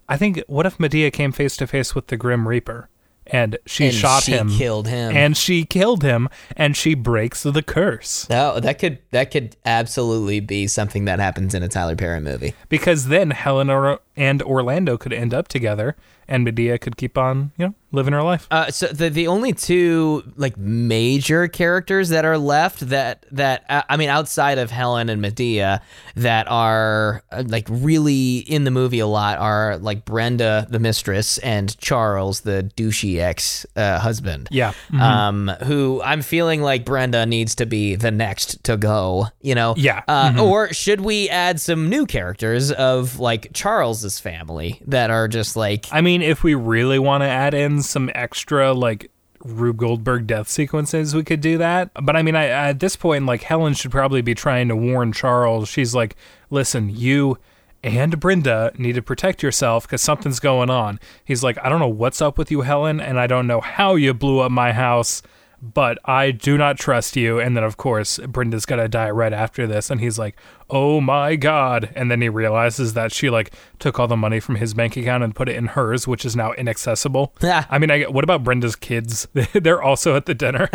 I think what if Madea came face to face with the Grim Reaper and she And shot she him, killed him. and she killed him, and she breaks the curse. that that could that could absolutely be something that happens in a Tyler Perry movie. because then Helena and Orlando could end up together, and Madea could keep on, you know, living her life. Uh, so the the only two like major characters that are left that that uh, I mean outside of Helen and Madea that are uh, like really in the movie a lot are like Brenda the mistress and Charles the douchey ex uh, husband. Yeah. Um, who I'm feeling like Brenda needs to be the next to go. You know. Yeah. Uh, Or should we add some new characters of like Charles's family that are just like I mean, if we really want to add in some extra like Rube Goldberg death sequences, we could do that. But I mean, I, at this point, like Helen should probably be trying to warn Charles. She's like, "Listen, you." And Brenda need to protect yourself because something's going on. He's like, I don't know what's up with you, Helen, and I don't know how you blew up my house, but I do not trust you. And then, of course, Brenda's gonna die right after this. And he's like, Oh my God. And then he realizes that she like took all the money from his bank account and put it in hers, which is now inaccessible. Yeah. I mean, I, what about Brenda's kids? (laughs) They're also at the dinner. (laughs)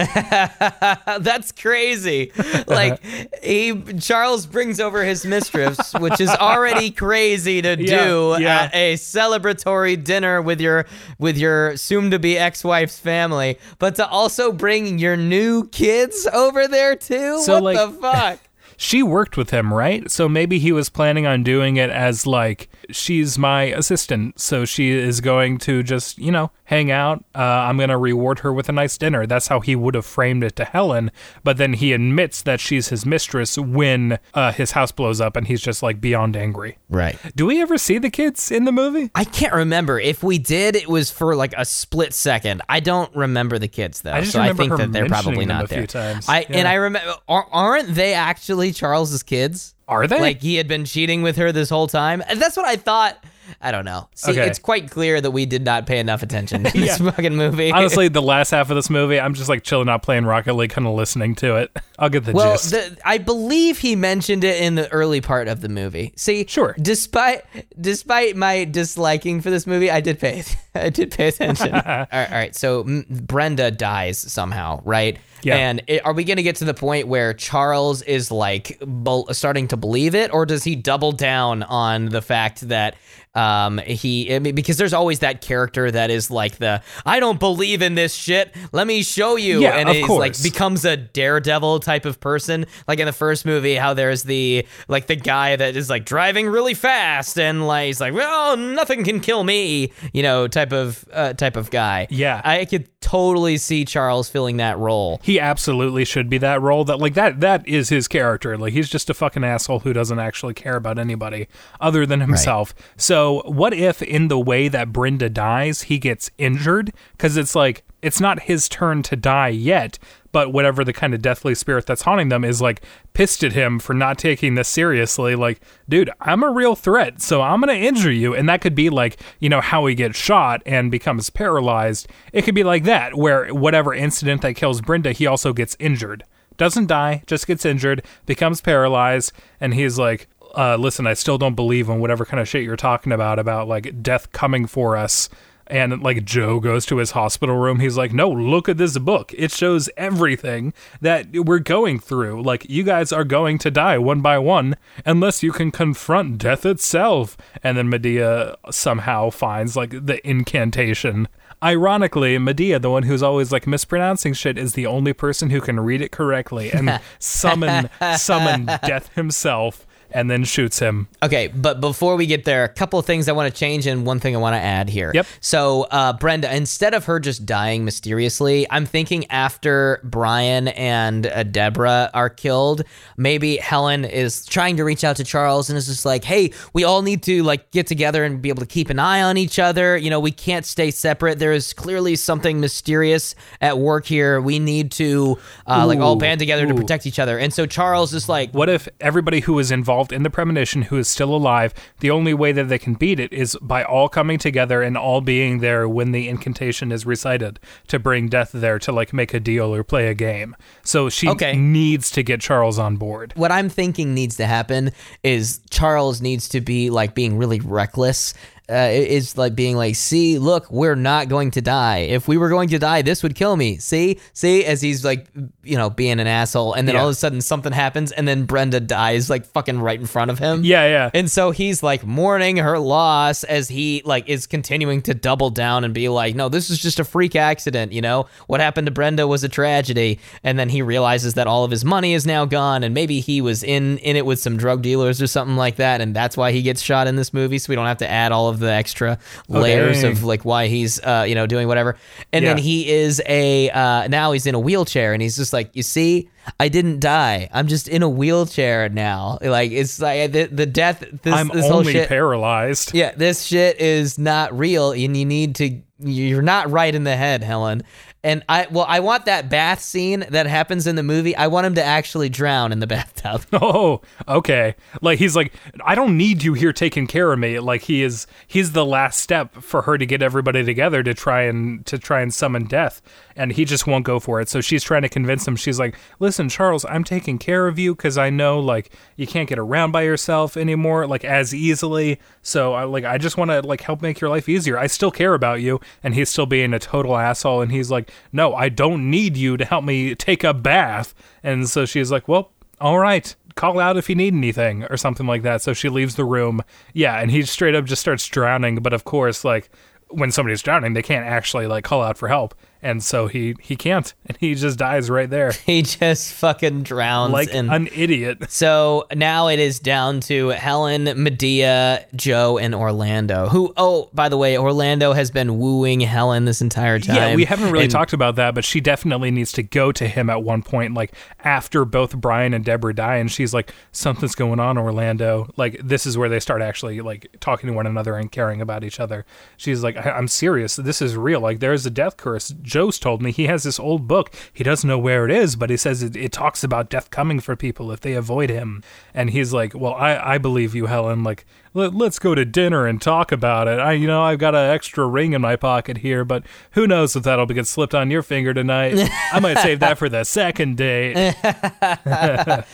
That's crazy. Like he Charles brings over his mistress, which is already (laughs) crazy to do Yeah, yeah. at a celebratory dinner with your with your soon to be ex-wife's family, but to also bring your new kids over there too? So, what like- the fuck? She worked with him, right? So maybe he was planning on doing it as like she's my assistant, so she is going to just, you know, hang out. Uh, I'm going to reward her with a nice dinner. That's how he would have framed it to Helen. But then he admits that she's his mistress when uh, his house blows up and he's just like beyond angry. Right. Do we ever see the kids in the movie? I can't remember. If we did, it was for like a split second. I don't remember the kids though, I just so I think her that they're probably not a few there. times. I and I remember. Aren't they actually Charles's kids? Are they? Like he had been cheating with her this whole time. That's what I thought. I don't know. See, Okay. it's quite clear that we did not pay enough attention in (laughs) this Yeah. fucking movie. Honestly, the last half of this movie, I'm just like chilling out playing Rocket League, kind of listening to it. I'll get the Well, gist. the, I believe he mentioned it in the early part of the movie. See, Sure. Despite despite my disliking for this movie, I did pay (laughs) I did pay attention. (laughs) all, right, all right, so Brenda dies somehow, right? Yeah. And it, are we going to get to the point where Charles is like bel starting to believe it, or does he double down on the fact that um he I mean, because there's always that character that is like the I don't believe in this shit. Let me show you. Yeah, and of he's like becomes a daredevil type of person like in the first movie how there's the like the guy that is like driving really fast and like he's like well nothing can kill me you know type of uh, type of guy Yeah. i could totally see charles filling that role he absolutely should be that role. That like that that is his character. Like he's just a fucking asshole who doesn't actually care about anybody other than himself. So what if in the way that Brenda dies, he gets injured? Because it's like it's not his turn to die yet, but whatever the kind of deathly spirit that's haunting them is like pissed at him for not taking this seriously. Like, dude, I'm a real threat, so I'm gonna injure you. And that could be like, you know, how he gets shot and becomes paralyzed. It could be like that, where whatever incident that kills Brenda, he also gets injured. Doesn't die, just gets injured, becomes paralyzed, and he's like, uh, listen, I still don't believe in whatever kind of shit you're talking about, about like death coming for us. And like Joe goes to his hospital room, he's like, No, look at this book. It shows everything that we're going through. Like, you guys are going to die one by one unless you can confront death itself. And then Madea somehow finds like the incantation. Ironically, Madea, the one who's always like mispronouncing shit, is the only person who can read it correctly and (laughs) summon summon death himself and then shoots him. Okay, but before we get there, a couple of things I want to change and one thing I want to add here. Yep. So, uh, Brenda, instead of her just dying mysteriously, I'm thinking after Brian and uh, Deborah are killed, maybe Helen is trying to reach out to Charles and is just like, "Hey, we all need to like get together and be able to keep an eye on each other. You know, we can't stay separate. There is clearly something mysterious at work here. We need to uh, like all band together to protect each other." And so Charles is like, What if everybody who is involved in the premonition who is still alive, the only way that they can beat it is by all coming together and all being there when the incantation is recited to bring death there to like make a deal or play a game. So she Okay. needs to get Charles on board. what I'm thinking needs to happen is Charles needs to be like being really reckless. Uh, is like being like, see, look, we're not going to die. If we were going to die, this would kill me. See, see, as he's like, you know, being an asshole, and then Yeah. all of a sudden something happens, and then Brenda dies like fucking right in front of him. Yeah, yeah. And so he's like mourning her loss as he like is continuing to double down and be like, no, this is just a freak accident, you know? What happened to Brenda was a tragedy. And then he realizes that all of his money is now gone and maybe he was in in it with some drug dealers or something like that and that's why he gets shot in this movie so we don't have to add all of the extra layers dang. of like why he's uh you know doing whatever. And then he is a uh now he's in a wheelchair and he's just like, you see, I didn't die. I'm just in a wheelchair now. Like it's like the, the death. This, I'm this only shit. paralyzed. yeah, this shit is not real, and you need to. You're not right in the head, Helen. And I well, I want that bath scene that happens in the movie. I want him to actually drown in the bathtub. (laughs) Oh, okay. Like he's like, I don't need you here taking care of me. Like he is, he's the last step for her to get everybody together to try and to try and summon death, and he just won't go for it. So she's trying to convince him. She's like, "Listen, Charles, I'm taking care of you because I know like you can't get around by yourself anymore, like as easily. So I like, I just want to like help make your life easier. I still care about you." And he's still being a total asshole, and he's like, "No, I don't need you to help me take a bath." And so she's like, "Well." all right call out if you need anything or something like that so she leaves the room yeah and he straight up just starts drowning but of course like when somebody's drowning they can't actually like call out for help and so he he can't, and he just dies right there, (laughs) He just fucking drowns like in an idiot. So now it is down to Helen, Madea, Joe, and Orlando. Who, oh, by the way, Orlando has been wooing Helen this entire time. Yeah, we haven't really And- talked about that, but she definitely needs to go to him at one point, like after both Brian and Deborah die, and she's like, "Something's going on, Orlando." Like this is where they start actually like talking to one another and caring about each other. She's like, I- "I'm serious. This is real. Like there's a death curse. Joe's told me he has this old book. He doesn't know where it is, but he says it, it talks about death coming for people if they avoid him." And he's like, "Well, I I believe you, Helen. Like." Let, let's go to dinner and talk about it. I, you know, I've got an extra ring in my pocket here, but who knows if that'll get slipped on your finger tonight? I might save that for the second date. (laughs)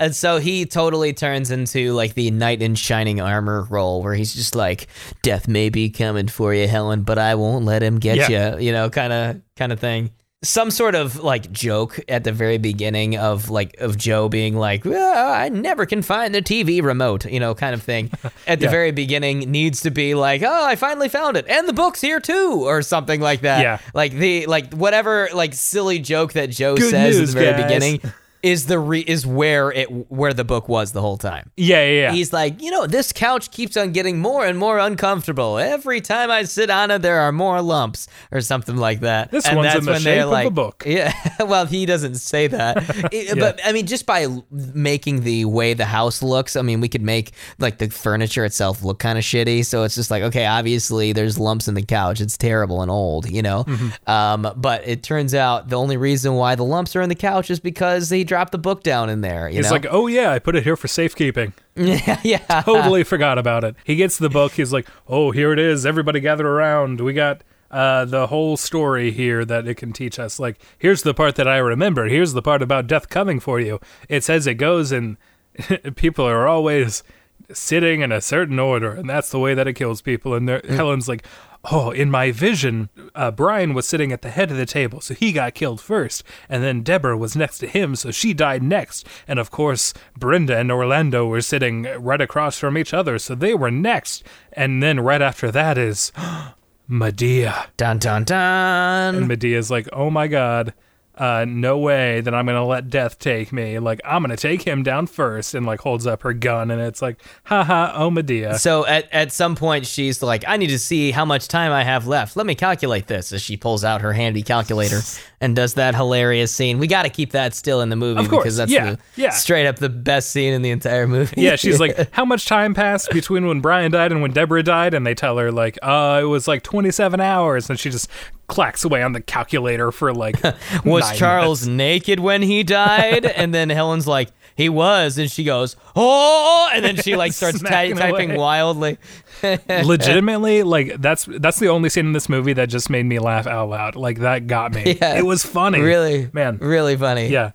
And so he totally turns into like the knight in shining armor role where he's just like, death may be coming for you, Helen, but I won't let him get Yeah. you, you know, kind of kind of thing. Some sort of like joke at the very beginning of like of Joe being like, well, I never can find the TV remote, you know, kind of thing. (laughs) At the Yeah. very beginning needs to be like, oh, I finally found it, and the book's here too, or something like that. Yeah. like the like whatever like silly joke that Joe Good says news, at the very guys. beginning (laughs) is the re- is where it where the book was the whole time. Yeah, yeah, yeah. He's like, you know, this couch keeps on getting more and more uncomfortable. Every time I sit on it, there are more lumps, or something like that. This and one's that's in the when shape of a book. Yeah, (laughs) well, he doesn't say that, (laughs) It- but I mean, just by making the way the house looks, I mean, we could make like the furniture itself look kind of shitty. So it's just like, okay, obviously there's lumps in the couch. It's terrible and old, you know. Mm-hmm. Um, but it turns out the only reason why the lumps are in the couch is because he dropped the book down in there. You He's know? like, oh yeah, I put it here for safekeeping. (laughs) yeah, yeah. Totally forgot about it. He gets the book. He's like, oh, here it is. Everybody gather around. We got uh, the whole story here that it can teach us. Like, here's the part that I remember. Here's the part about death coming for you. It says it goes, and (laughs) people are always sitting in a certain order, and that's the way that it kills people. And there- Helen's like, oh, in my vision, uh, Brian was sitting at the head of the table, so he got killed first, and then Deborah was next to him, so she died next, and of course, Brenda and Orlando were sitting right across from each other, so they were next, and then right after that is (gasps) Madea. Dun dun dun. And Madea's like, oh my god, uh, no way that I'm gonna let death take me. Like, I'm gonna take him down first, and like holds up her gun, and it's like, haha, oh Madea. So at, at some point she's like, I need to see how much time I have left. Let me calculate this as she pulls out her handy calculator (laughs) and does that hilarious scene. We got to keep that still in the movie Of course, because that's yeah, the, yeah. straight up the best scene in the entire movie. Yeah, she's like, (laughs) how much time passed between when Brian died and when Deborah died? And they tell her, like, uh, it was like 27 hours. And she just clacks away on the calculator for like. (laughs) was Charles minutes. naked when he died? (laughs) and then Helen's like, he was, and she goes, oh, and then she like starts ty- typing wildly. (laughs) Legitimately, like, that's that's the only scene in this movie that just made me laugh out loud. Like, that got me. Yeah. It was funny. Really, Man. really funny. Yeah.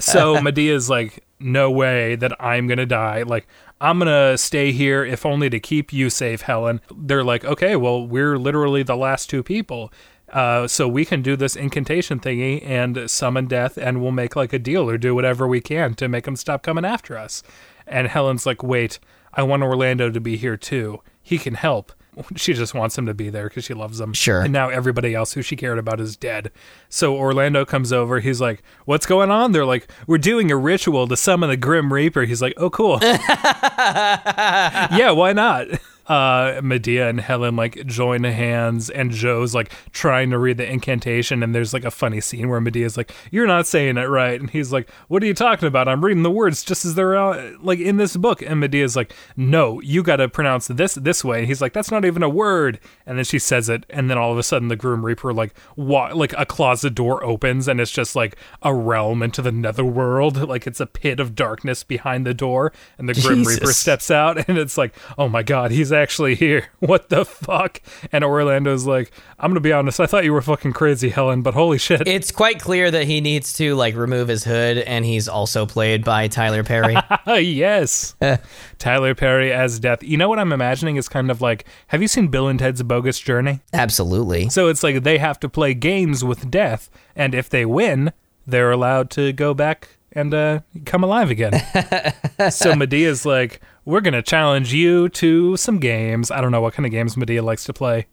so Madea's like, no way that I'm gonna die. Like, I'm gonna stay here if only to keep you safe, Helen. They're like, okay, well, we're literally the last two people. Uh, so we can do this incantation thingy and summon death, and we'll make like a deal or do whatever we can to make him stop coming after us. And Helen's like, wait, I want Orlando to be here too. He can help. (laughs) She just wants him to be there because she loves him. Sure. And now everybody else who she cared about is dead. So Orlando comes over. He's like, "What's going on?" They're like, "We're doing a ritual to summon the Grim Reaper." He's like, "Oh, cool. (laughs) yeah, why not?" (laughs) Uh, Madea and Helen like join hands, and Joe's like trying to read the incantation. And there's like a funny scene where Madea's like, "You're not saying it right," and he's like, "What are you talking about? I'm reading the words just as they're uh, like in this book." And Madea's like, "No, you got to pronounce this this way." And he's like, "That's not even a word." And then she says it, and then all of a sudden the Grim Reaper like wa- like a closet door opens, and it's just like a realm into the netherworld, (laughs) like it's a pit of darkness behind the door, and the Grim Reaper steps out, (laughs) and it's like, "Oh my god, he's actually here! (laughs) What the fuck?" And Orlando's like, "I'm gonna be honest, I thought you were fucking crazy, Helen, but holy shit." It's quite clear that he needs to like remove his hood, and he's also played by Tyler Perry. (laughs) yes. (laughs) Tyler Perry as Death. You know what I'm imagining is kind of like have you seen Bill and Ted's Bogus Journey? Absolutely. So it's like they have to play games with death, and if they win, they're allowed to go back and uh, come alive again. (laughs) so Madea's like, we're going to challenge you to some games. I don't know what kind of games Madea likes to play,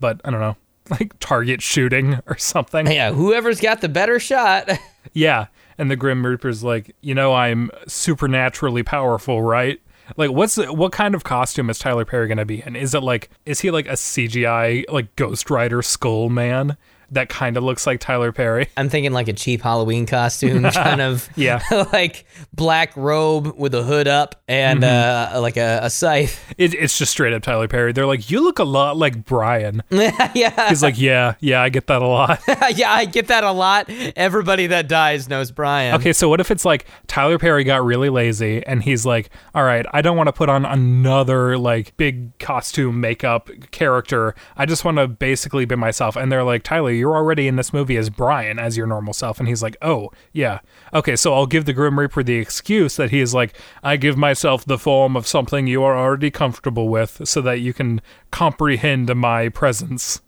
but I don't know. (laughs) like target shooting or something. Yeah, whoever's got the better shot. (laughs) Yeah. And the Grim Reaper's like, you know, I'm supernaturally powerful, right? Like, what's what kind of costume is Tyler Perry gonna be in? Is it like, is he like a CGI like Ghost Rider Skull Man that kind of looks like Tyler Perry? (laughs) I'm thinking like a cheap Halloween costume, (laughs) kind of Yeah. (laughs) like black robe with a hood up and uh, like a, a scythe. It, it's just straight up Tyler Perry. They're like, you look a lot like Brian. yeah, He's like, yeah, yeah, I get that a lot. yeah, I get that a lot. Everybody that dies knows Brian. Okay, so what if it's like Tyler Perry got really lazy and he's like, all right, I don't want to put on another like big costume makeup character. I just want to basically be myself. And they're like, Tyler, you're already in this movie as Brian, as your normal self. And he's like, oh, yeah. Okay, so I'll give the Grim Reaper the excuse that he is like, I give myself the form of something you are already comfortable with so that you can comprehend my presence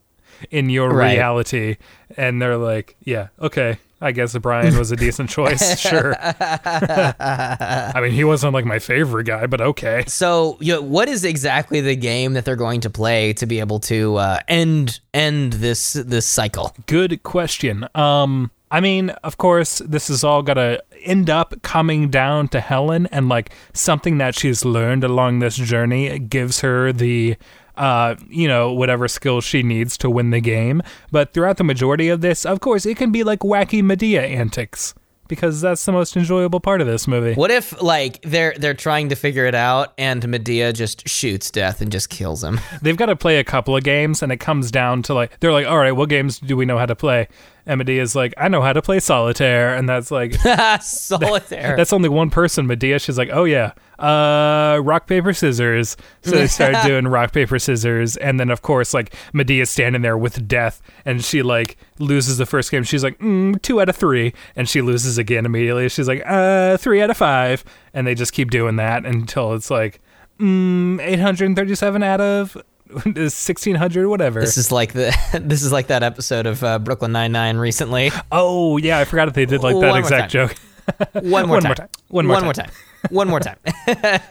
in your Right. reality. And they're like, yeah, okay. I guess Brian was a decent (laughs) choice. Sure. I mean, he wasn't like my favorite guy, but okay. So, you know, what is exactly the game that they're going to play to be able to uh, end end this this cycle? Good question. Um, I mean, of course, this is all gonna end up coming down to Helen and like something that she's learned along this journey gives her the uh, you know, whatever skills she needs to win the game. But throughout the majority of this, of course, it can be like wacky Madea antics because that's the most enjoyable part of this movie. What if like they're they're trying to figure it out and Madea just shoots Death and just kills him? They've got to play a couple of games, and it comes down to like they're like, all right, what games do we know how to play? And is like, I know how to play solitaire, and that's like (laughs) Solitaire. that's only one person. Madea, she's like, oh yeah, uh, rock paper scissors. So they start (laughs) doing rock paper scissors, and then of course like Madea's standing there with death, and she like loses the first game. She's like, mm, two out of three, and she loses again immediately. She's like, uh, three out of five, and they just keep doing that until it's like, mm, eight hundred thirty-seven out of. 1600 whatever this is like the (laughs) this is like that episode of uh, Brooklyn Nine Nine recently. oh yeah i forgot that they did like that exact joke (laughs) One more time. One time. more time. One more One time. One more time.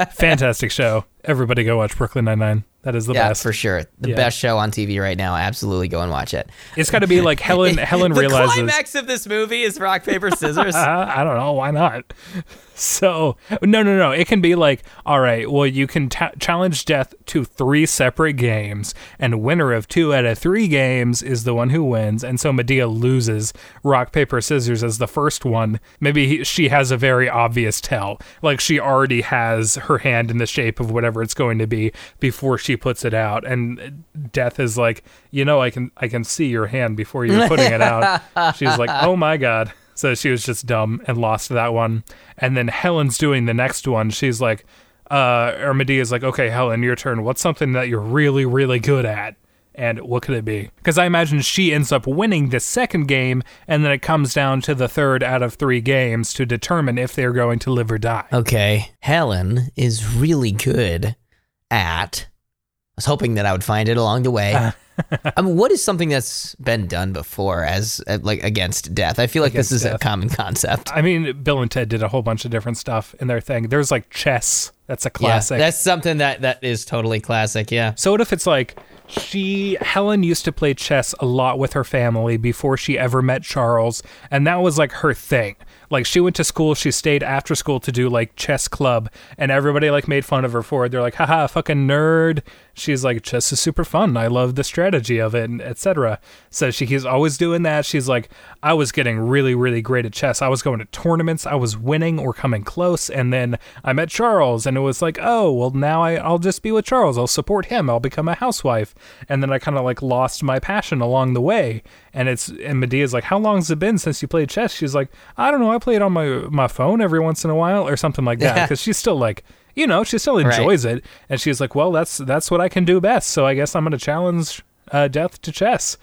(laughs) fantastic show everybody go watch brooklyn 99 that is the yeah, best for sure. The Yeah. best show on TV right now. Absolutely go and watch it. It's got to be like Helen. Helen the realizes. climax of this movie is rock paper scissors. I don't know why not. So no, no, no. It can be like, all right. Well, you can ta challenge death to three separate games, and winner of two out of three games is the one who wins. And so Madea loses rock paper scissors as the first one. Maybe he, she has a very obvious tell, like she already has her hand in the shape of whatever it's going to be before she puts it out, and death is like, you know, I can I can see your hand before you're putting it out. (laughs) She's like, oh my god. So she was just dumb and lost that one. And then Helen's doing the next one. She's like, uh, or Madea's like, okay, Helen, your turn. What's something that you're really, really good at? And what could it be? Because I imagine she ends up winning the second game, and then it comes down to the third out of three games to determine if they're going to live or die. Okay, Helen is really good at. I was hoping that I would find it along the way. (laughs) I mean, what is something that's been done before as uh, like against death? I feel like this Against is a common concept. I mean, Bill and Ted did a whole bunch of different stuff in their thing. There's like chess. That's a classic. Yeah, that's something that that is totally classic. Yeah. So what if it's like she Helen used to play chess a lot with her family before she ever met Charles, and that was like her thing. Like she went to school, she stayed after school to do like chess club, and everybody like made fun of her for it. They're like, haha, fucking nerd. She's like, chess is super fun. I love the strategy of it, and etc. So she keeps always doing that. She's like, I was getting really, really great at chess. I was going to tournaments, I was winning or coming close, and then I met Charles, and it was like, oh, well, now I, I'll just be with Charles. I'll support him. I'll become a housewife. And then I kind of like lost my passion along the way. And it's and Madea's like, how long's it been since you played chess? She's like, I don't know. I play it on my my phone every once in a while or something like that because she's still like. You know, she still enjoys it, and she's like, "Well, that's that's what I can do best." So I guess I'm going to challenge uh, Death to chess.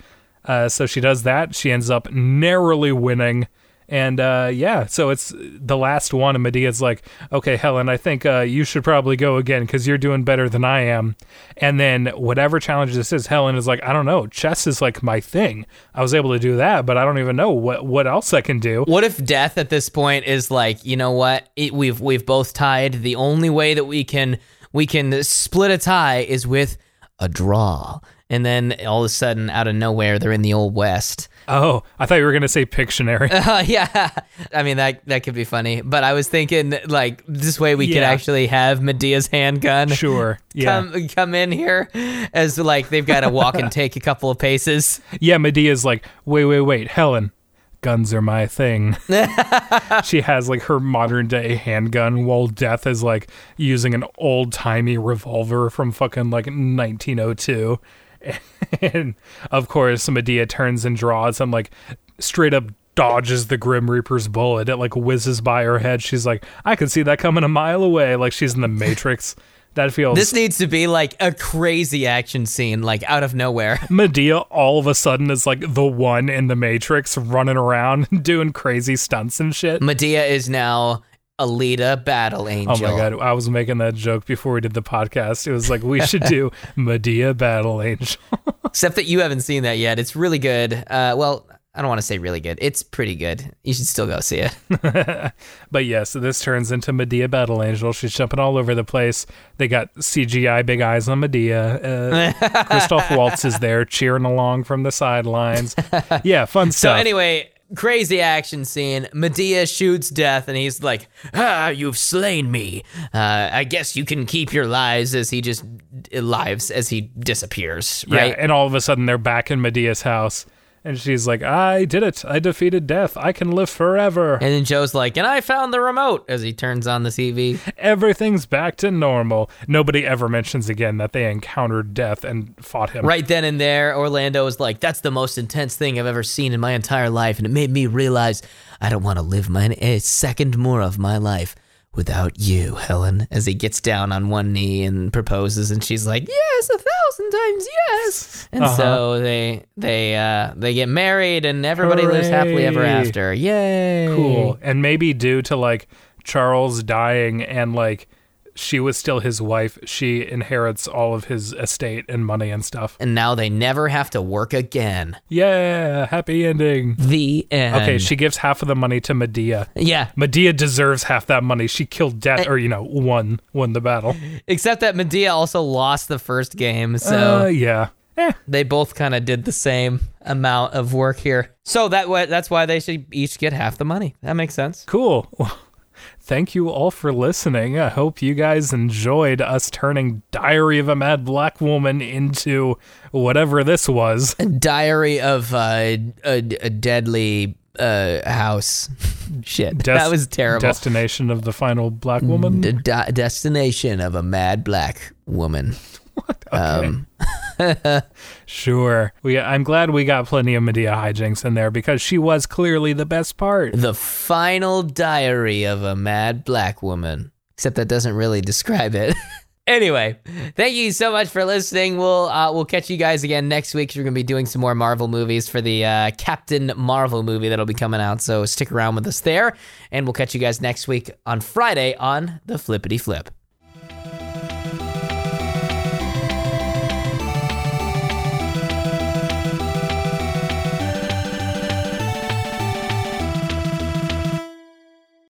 Uh, so she does that. She ends up narrowly winning. And uh, yeah, so it's the last one. And Madea's like, okay, Helen, I think uh, you should probably go again because you're doing better than I am. And then whatever challenge this is, Helen is like, I don't know. Chess is like my thing. I was able to do that, but I don't even know what, what else I can do. What if death at this point is like, you know what? It, we've we've both tied. The only way that we can we can split a tie is with a draw. and then all of a sudden, out of nowhere, they're in the old west. Oh, I thought you were gonna say Pictionary. (laughs) Uh, yeah, I mean that that could be funny, but I was thinking like this way we could actually have Madea's handgun. sure. (laughs) Yeah. Come come in here as like they've got to walk and (laughs) take a couple of paces. Yeah, Madea's like, wait, wait, wait, Helen, guns are my thing. she has like her modern day handgun, while Death is like using an old timey revolver from fucking like 1902. (laughs) And of course, Madea turns and draws and like straight up dodges the Grim Reaper's bullet. It like whizzes by her head. She's like, I could see that coming a mile away. Like she's in the Matrix. That feels This needs to be like a crazy action scene, like out of nowhere. (laughs) Madea all of a sudden is like the one in the Matrix running around (laughs) doing crazy stunts and shit. Madea is now Alita Battle Angel. Oh my god, I was making that joke before we did the podcast. It was like we should do (laughs) Madea Battle Angel. Except that you haven't seen that yet. It's really good. Uh, well, I don't want to say really good. It's pretty good. You should still go see it. (laughs) but yeah, so this turns into Madea Battle Angel. She's jumping all over the place. They got CGI big eyes on Madea. Uh, (laughs) Christoph Waltz is there cheering along from the sidelines. Yeah, fun stuff. So anyway, crazy action scene. Madea shoots Death, and he's like, "Ah, you've slain me. Uh, I guess you can keep your lives." As he just lives as he disappears. Right. Yeah, and all of a sudden they're back in Madea's house. And she's like, I did it. I defeated death. I can live forever. And then Joe's like, "And I found the remote." As he turns on the TV. Everything's back to normal. Nobody ever mentions again that they encountered death and fought him. Right then and there, Orlando is like, "That's the most intense thing I've ever seen in my entire life," and it made me realize I don't want to live my a second more of my life without you, Helen. As he gets down on one knee and proposes, and she's like, "Yes, a thousand times yes." And Uh-huh. so they they uh, they get married, and everybody lives happily ever after. Yay! Cool. And maybe due to like Charles dying and like she was still his wife, she inherits all of his estate and money and stuff. And now they never have to work again. Yeah, happy ending. The end. Okay, she gives half of the money to Madea. yeah. Madea deserves half that money. She killed death, or you know, won won the battle. Except that Madea also lost the first game, so Uh, yeah. Eh, they both kind of did the same amount of work here. So that wa- that's why they should each get half the money. That makes sense. cool. Thank you all for listening. I hope you guys enjoyed us turning Diary of a Mad Black Woman into whatever this was. Diary of uh, a, a deadly uh, house. (laughs) Shit, Des- that was terrible. Destination of the final black woman. De- destination of a mad black woman. Um, (laughs) Sure. We I'm glad we got plenty of Madea hijinks in there because she was clearly the best part. the final diary of a mad black woman. Except that doesn't really describe it. (laughs) anyway, thank you so much for listening. We'll uh, we'll catch you guys again next week. We're gonna be doing some more Marvel movies for the uh, Captain Marvel movie that'll be coming out. So stick around with us there, and we'll catch you guys next week on Friday on the Flippity Flip.